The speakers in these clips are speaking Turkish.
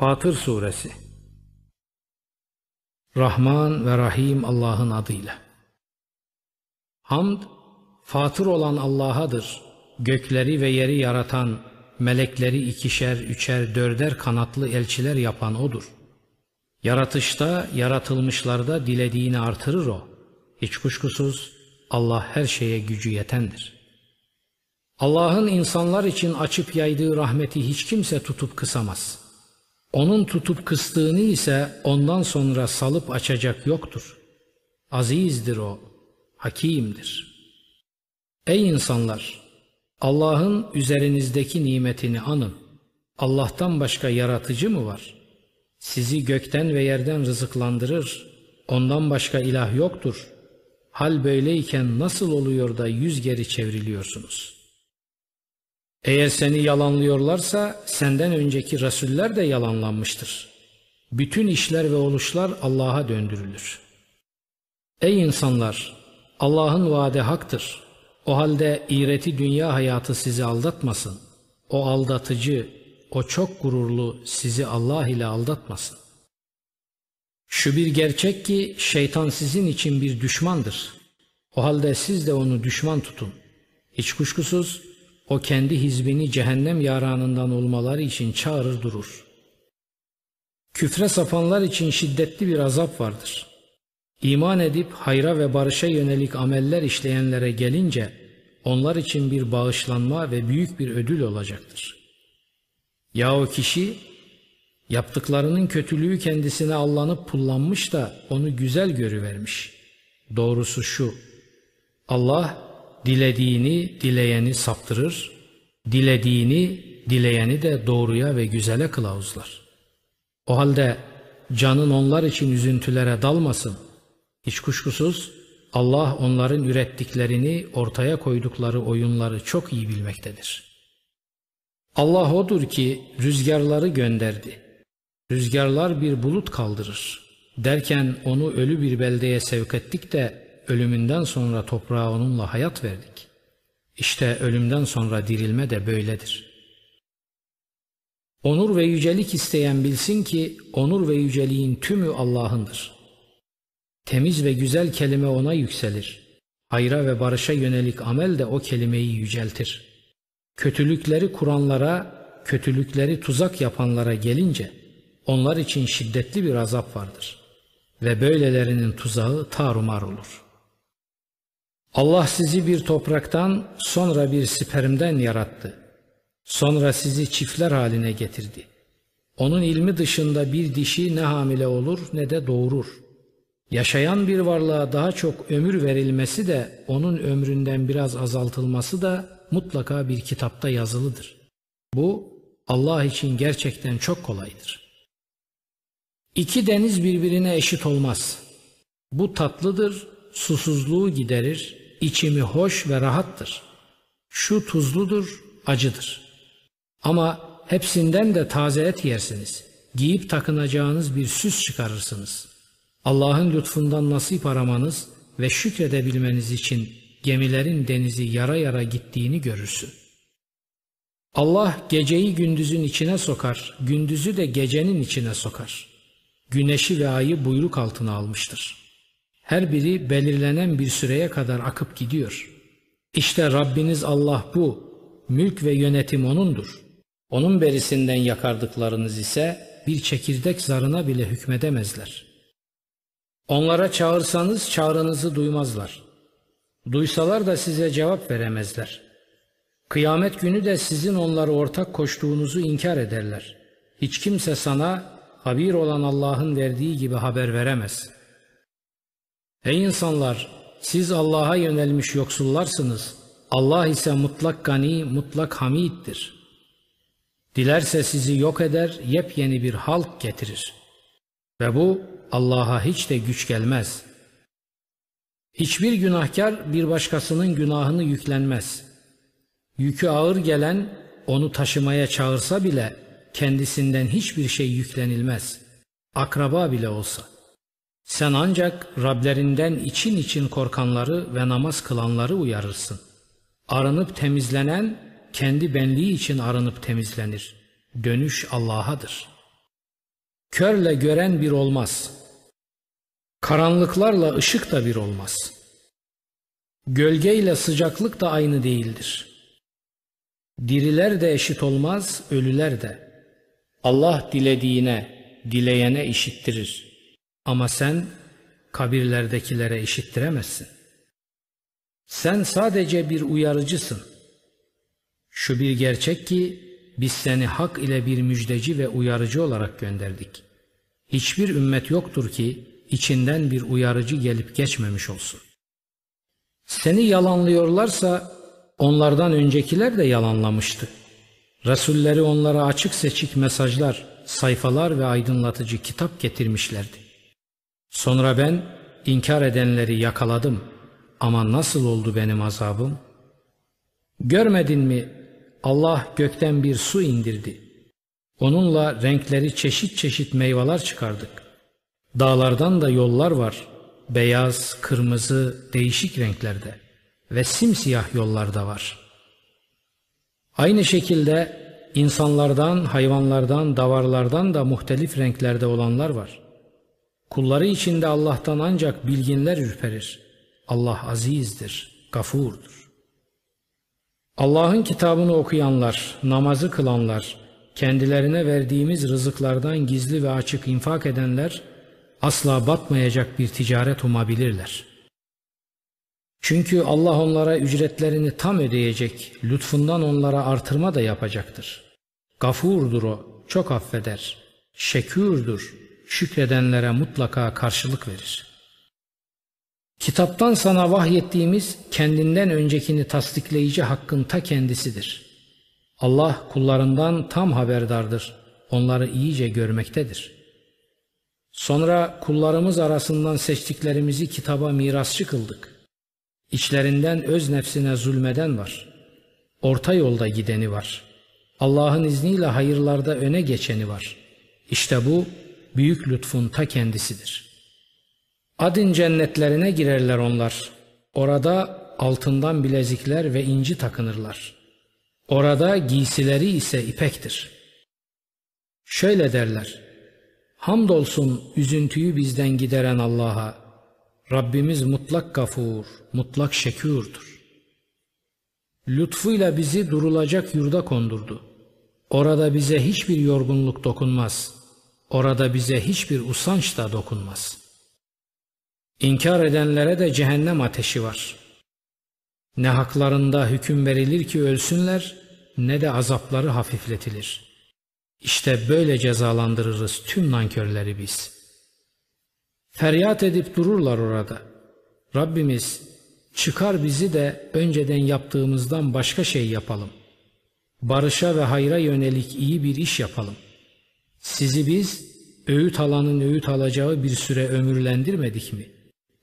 Fatır Suresi Rahman ve Rahim Allah'ın adıyla. Hamd, Fatır olan Allah'adır. Gökleri ve yeri yaratan, melekleri ikişer, üçer, dörder kanatlı elçiler yapan O'dur. Yaratışta, yaratılmışlarda dilediğini artırır O. Hiç kuşkusuz Allah her şeye gücü yetendir. Allah'ın insanlar için açıp yaydığı rahmeti hiç kimse tutup kısamaz. Onun tutup kıstığını ise ondan sonra salıp açacak yoktur. Azizdir o, hakimdir. Ey insanlar! Allah'ın üzerinizdeki nimetini anın. Allah'tan başka yaratıcı mı var? Sizi gökten ve yerden rızıklandırır. Ondan başka ilah yoktur. Hal böyleyken nasıl oluyor da yüz geri çevriliyorsunuz?'' Eğer seni yalanlıyorlarsa senden önceki rasuller de yalanlanmıştır. Bütün işler ve oluşlar Allah'a döndürülür. Ey insanlar! Allah'ın vaadi haktır. O halde iğreti dünya hayatı sizi aldatmasın. O aldatıcı, o çok gururlu sizi Allah ile aldatmasın. Şu bir gerçek ki şeytan sizin için bir düşmandır. O halde siz de onu düşman tutun. Hiç kuşkusuz o kendi hizbini cehennem yaranından olmaları için çağırır durur. Küfre sapanlar için şiddetli bir azap vardır. İman edip hayra ve barışa yönelik ameller işleyenlere gelince onlar için bir bağışlanma ve büyük bir ödül olacaktır. Ya o kişi yaptıklarının kötülüğü kendisine allanıp pullanmış da onu güzel görüvermiş. Doğrusu şu, Allah dilediğini dileyeni saptırır, dilediğini dileyeni de doğruya ve güzele kılavuzlar. O halde canın onlar için üzüntülere dalmasın. Hiç kuşkusuz Allah onların ürettiklerini ortaya koydukları oyunları çok iyi bilmektedir. Allah odur ki rüzgarları gönderdi. Rüzgarlar bir bulut kaldırır. Derken onu ölü bir beldeye sevk ettik de ölümünden sonra toprağa onunla hayat verdik. İşte ölümden sonra dirilme de böyledir. Onur ve yücelik isteyen bilsin ki onur ve yüceliğin tümü Allah'ındır. Temiz ve güzel kelime ona yükselir. Hayra ve barışa yönelik amel de o kelimeyi yüceltir. Kötülükleri kuranlara, kötülükleri tuzak yapanlara gelince onlar için şiddetli bir azap vardır. Ve böylelerinin tuzağı tarumar olur.'' Allah sizi bir topraktan sonra bir spermden yarattı. Sonra sizi çiftler haline getirdi. Onun ilmi dışında bir dişi ne hamile olur ne de doğurur. Yaşayan bir varlığa daha çok ömür verilmesi de onun ömründen biraz azaltılması da mutlaka bir kitapta yazılıdır. Bu Allah için gerçekten çok kolaydır. İki deniz birbirine eşit olmaz. Bu tatlıdır, susuzluğu giderir, içimi hoş ve rahattır. Şu tuzludur, acıdır. Ama hepsinden de taze et yersiniz. Giyip takınacağınız bir süs çıkarırsınız. Allah'ın lütfundan nasip aramanız ve şükredebilmeniz için gemilerin denizi yara yara gittiğini görürsün. Allah geceyi gündüzün içine sokar, gündüzü de gecenin içine sokar. Güneşi ve ayı buyruk altına almıştır.'' Her biri belirlenen bir süreye kadar akıp gidiyor. İşte Rabbiniz Allah bu. Mülk ve yönetim O'nundur. Onun berisinden yakardıklarınız ise bir çekirdek zarına bile hükmedemezler. Onlara çağırsanız çağrınızı duymazlar. Duysalar da size cevap veremezler. Kıyamet günü de sizin onları ortak koştuğunuzu inkar ederler. Hiç kimse sana habir olan Allah'ın verdiği gibi haber veremez.'' Ey insanlar! Siz Allah'a yönelmiş yoksullarsınız. Allah ise mutlak gani, mutlak hamiddir. Dilerse sizi yok eder, yepyeni bir halk getirir. Ve bu Allah'a hiç de güç gelmez. Hiçbir günahkar bir başkasının günahını yüklenmez. Yükü ağır gelen onu taşımaya çağırsa bile kendisinden hiçbir şey yüklenilmez. Akraba bile olsa.'' Sen ancak Rablerinden için için korkanları ve namaz kılanları uyarırsın. Arınıp temizlenen kendi benliği için arınıp temizlenir. Dönüş Allah'adır.'' Körle gören bir olmaz. Karanlıklarla ışık da bir olmaz. Gölgeyle sıcaklık da aynı değildir. Diriler de eşit olmaz, ölüler de. Allah dilediğine, dileyene işittirir. Ama sen kabirlerdekilere işittiremezsin. Sen sadece bir uyarıcısın. Şu bir gerçek ki biz seni hak ile bir müjdeci ve uyarıcı olarak gönderdik. Hiçbir ümmet yoktur ki içinden bir uyarıcı gelip geçmemiş olsun. Seni yalanlıyorlarsa onlardan öncekiler de yalanlamıştı. Resulleri onlara açık seçik mesajlar, sayfalar ve aydınlatıcı kitap getirmişlerdi. Sonra ben inkar edenleri yakaladım ama nasıl oldu benim azabım? Görmedin mi Allah gökten bir su indirdi. Onunla renkleri çeşit çeşit meyveler çıkardık. Dağlardan da yollar var. Beyaz, kırmızı, değişik renklerde ve simsiyah yollar da var. Aynı şekilde insanlardan, hayvanlardan, davarlardan da muhtelif renklerde olanlar var. Kulları içinde Allah'tan ancak bilginler ürperir. Allah azizdir, gafurdur. Allah'ın kitabını okuyanlar, namazı kılanlar, kendilerine verdiğimiz rızıklardan gizli ve açık infak edenler asla batmayacak bir ticaret umabilirler. Çünkü Allah onlara ücretlerini tam ödeyecek, lütfundan onlara artırma da yapacaktır. Gafurdur o, çok affeder. Şekürdür, şükredenlere mutlaka karşılık verir. Kitaptan sana vahyettiğimiz kendinden öncekini tasdikleyici hakkın ta kendisidir. Allah kullarından tam haberdardır, onları iyice görmektedir. Sonra kullarımız arasından seçtiklerimizi kitaba mirasçı kıldık. İçlerinden öz nefsine zulmeden var. Orta yolda gideni var. Allah'ın izniyle hayırlarda öne geçeni var. İşte bu büyük lütfun ta kendisidir. Adin cennetlerine girerler onlar. Orada altından bilezikler ve inci takınırlar. Orada giysileri ise ipektir. Şöyle derler. Hamdolsun üzüntüyü bizden gideren Allah'a. Rabbimiz mutlak gafur, mutlak şekürdür. Lütfuyla bizi durulacak yurda kondurdu. Orada bize hiçbir yorgunluk dokunmaz. Orada bize hiçbir usanç da dokunmaz. İnkar edenlere de cehennem ateşi var. Ne haklarında hüküm verilir ki ölsünler, ne de azapları hafifletilir. İşte böyle cezalandırırız tüm nankörleri biz.'' Feryat edip dururlar orada. Rabbimiz çıkar bizi de önceden yaptığımızdan başka şey yapalım. Barışa ve hayra yönelik iyi bir iş yapalım. Sizi biz öğüt alanın öğüt alacağı bir süre ömürlendirmedik mi?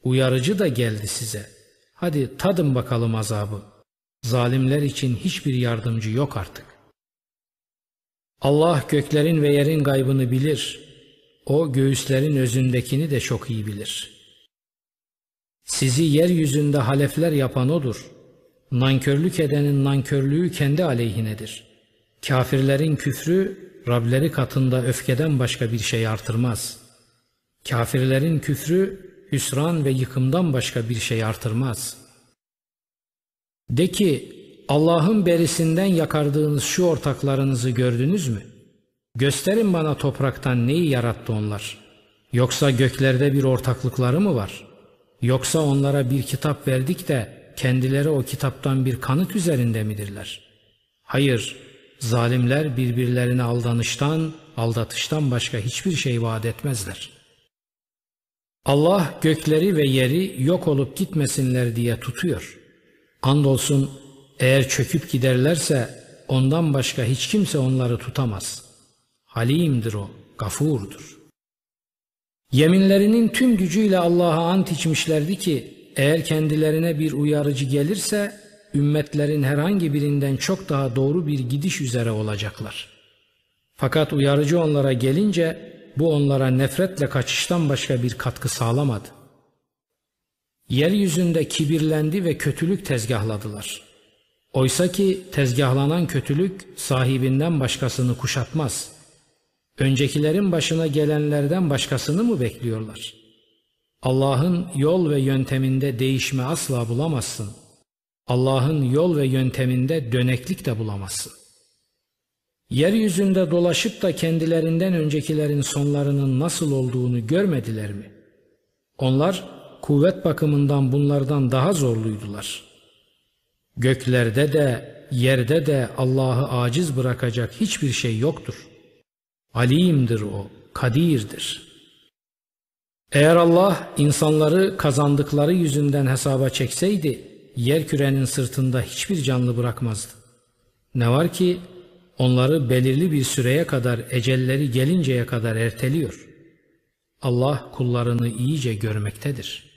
Uyarıcı da geldi size. Hadi tadın bakalım azabı. Zalimler için hiçbir yardımcı yok artık. Allah göklerin ve yerin gaybını bilir. O göğüslerin özündekini de çok iyi bilir. Sizi yeryüzünde halefler yapan odur. Nankörlük edenin nankörlüğü kendi aleyhinedir. Kafirlerin küfrü Rableri katında öfkeden başka bir şey artırmaz. Kafirlerin küfrü hüsran ve yıkımdan başka bir şey artırmaz. De ki Allah'ın berisinden yakardığınız şu ortaklarınızı gördünüz mü?'' Gösterin bana topraktan neyi yarattı onlar? Yoksa göklerde bir ortaklıkları mı var? Yoksa onlara bir kitap verdik de kendileri o kitaptan bir kanıt üzerinde midirler? Hayır, zalimler birbirlerine aldanıştan, aldatıştan başka hiçbir şey vaat etmezler. Allah gökleri ve yeri yok olup gitmesinler diye tutuyor. Andolsun eğer çöküp giderlerse ondan başka hiç kimse onları tutamaz.'' Halimdir o, gafurdur. Yeminlerinin tüm gücüyle Allah'a ant içmişlerdi ki eğer kendilerine bir uyarıcı gelirse ümmetlerin herhangi birinden çok daha doğru bir gidiş üzere olacaklar. Fakat uyarıcı onlara gelince bu onlara nefretle kaçıştan başka bir katkı sağlamadı. Yeryüzünde kibirlendi ve kötülük tezgahladılar. Oysa ki tezgahlanan kötülük sahibinden başkasını kuşatmaz.'' öncekilerin başına gelenlerden başkasını mı bekliyorlar? Allah'ın yol ve yönteminde değişme asla bulamazsın. Allah'ın yol ve yönteminde döneklik de bulamazsın. Yeryüzünde dolaşıp da kendilerinden öncekilerin sonlarının nasıl olduğunu görmediler mi? Onlar kuvvet bakımından bunlardan daha zorluydular. Göklerde de yerde de Allah'ı aciz bırakacak hiçbir şey yoktur. Alimdir o, kadirdir. Eğer Allah insanları kazandıkları yüzünden hesaba çekseydi, yer kürenin sırtında hiçbir canlı bırakmazdı. Ne var ki onları belirli bir süreye kadar ecelleri gelinceye kadar erteliyor. Allah kullarını iyice görmektedir.''